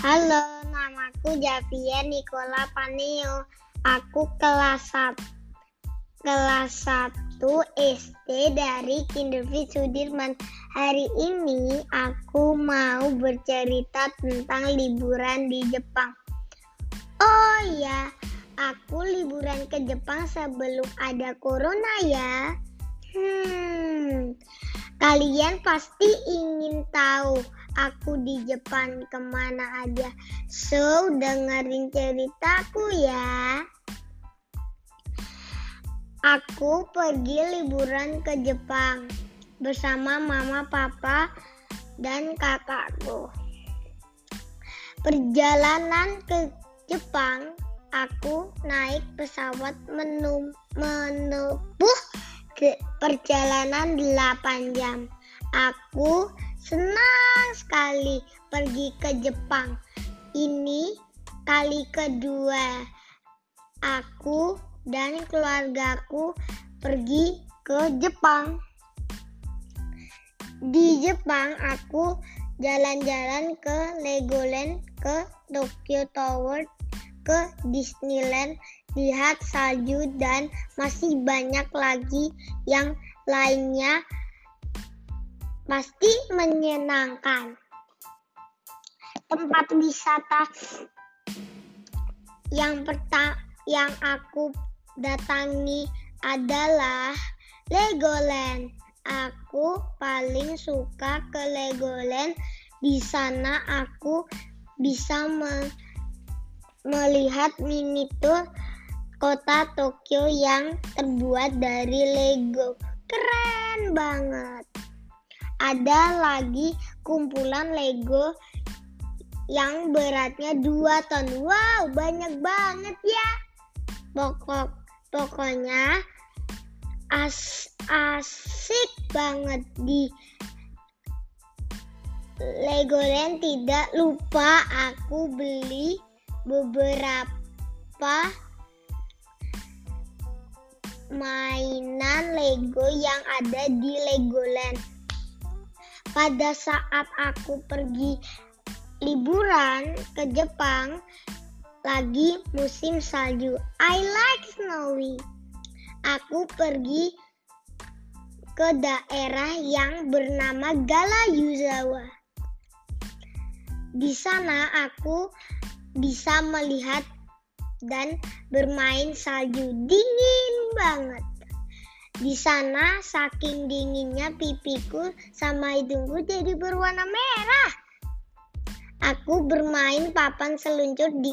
Namaku Javier Nicola Paneo. Aku kelas 1 kelas 1 SD dari Kindervit Sudirman. Hari ini aku mau bercerita tentang liburan di Jepang. Oh ya, aku liburan ke Jepang sebelum ada corona ya. Hmm, kalian pasti ingin tahu aku di Jepang ke mana aja. So, dengerin ceritaku ya. Aku pergi liburan ke Jepang bersama mama, papa, dan kakakku. Perjalanan ke Jepang, aku naik pesawat menum menempuh perjalanan 8 jam. Aku senang sekali pergi ke Jepang. Ini kali kedua aku dan keluargaku pergi ke Jepang. Di Jepang aku jalan-jalan ke Legoland, ke Tokyo Tower, ke Disneyland, lihat salju dan masih banyak lagi yang lainnya pasti menyenangkan. Tempat wisata yang pertama yang aku datangi adalah Legoland. Aku paling suka ke Legoland. Di sana aku bisa me melihat mini tour kota Tokyo yang terbuat dari Lego. Keren banget. Ada lagi kumpulan Lego yang beratnya 2 ton. Wow, banyak banget ya. Pokok Pokoknya as asik banget di Legoland tidak lupa aku beli beberapa mainan Lego yang ada di Legoland. Pada saat aku pergi liburan ke Jepang, lagi musim salju. I like snowy. Aku pergi ke daerah yang bernama Galayuzawa. Di sana aku bisa melihat dan bermain salju dingin banget. Di sana saking dinginnya pipiku sama hidungku jadi berwarna merah. Aku bermain papan seluncur di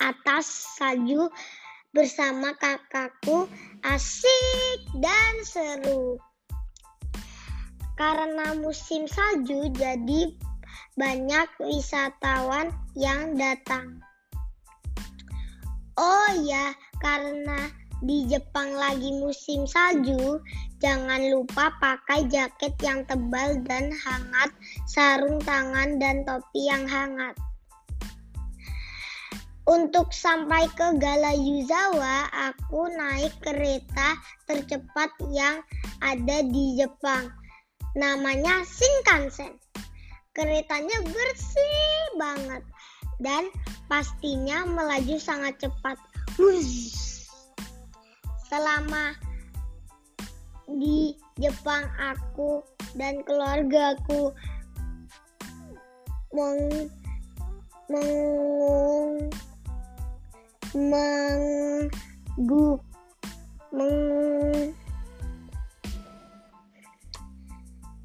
atas salju bersama kakakku asik dan seru. Karena musim salju jadi banyak wisatawan yang datang. Oh ya, karena di Jepang lagi musim salju, jangan lupa pakai jaket yang tebal dan hangat, sarung tangan dan topi yang hangat. Untuk sampai ke Galayuzawa, aku naik kereta tercepat yang ada di Jepang. Namanya Shinkansen. Keretanya bersih banget dan pastinya melaju sangat cepat. Wush. Selama di Jepang aku dan keluargaku meng, meng menggu meng,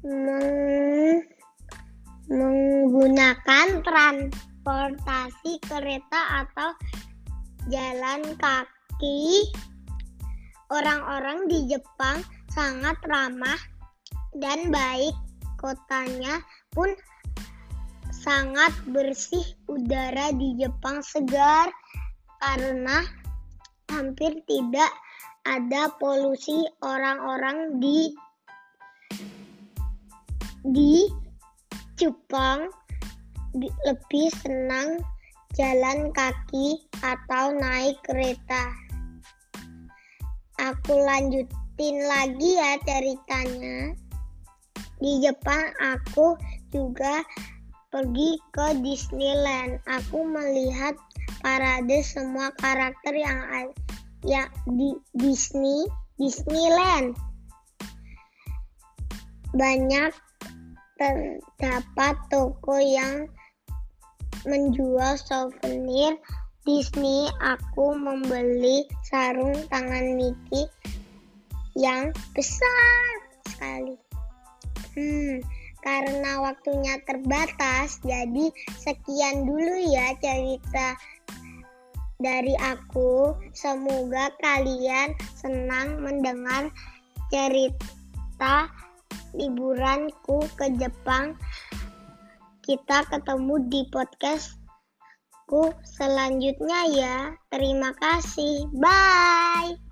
meng, menggunakan transportasi kereta atau jalan kaki orang-orang di Jepang sangat ramah dan baik. Kotanya pun sangat bersih. Udara di Jepang segar karena hampir tidak ada polusi. Orang-orang di di Jepang lebih senang jalan kaki atau naik kereta. Aku lanjutin lagi ya ceritanya. Di Jepang aku juga pergi ke Disneyland. Aku melihat parade semua karakter yang ya di Disney Disneyland. Banyak terdapat toko yang menjual souvenir Disney. Aku membeli sarung tangan Mickey yang besar sekali. Hmm, karena waktunya terbatas, jadi sekian dulu ya cerita dari aku. Semoga kalian senang mendengar cerita liburanku ke Jepang. Kita ketemu di selanjutnya ya. Terima kasih. Bye.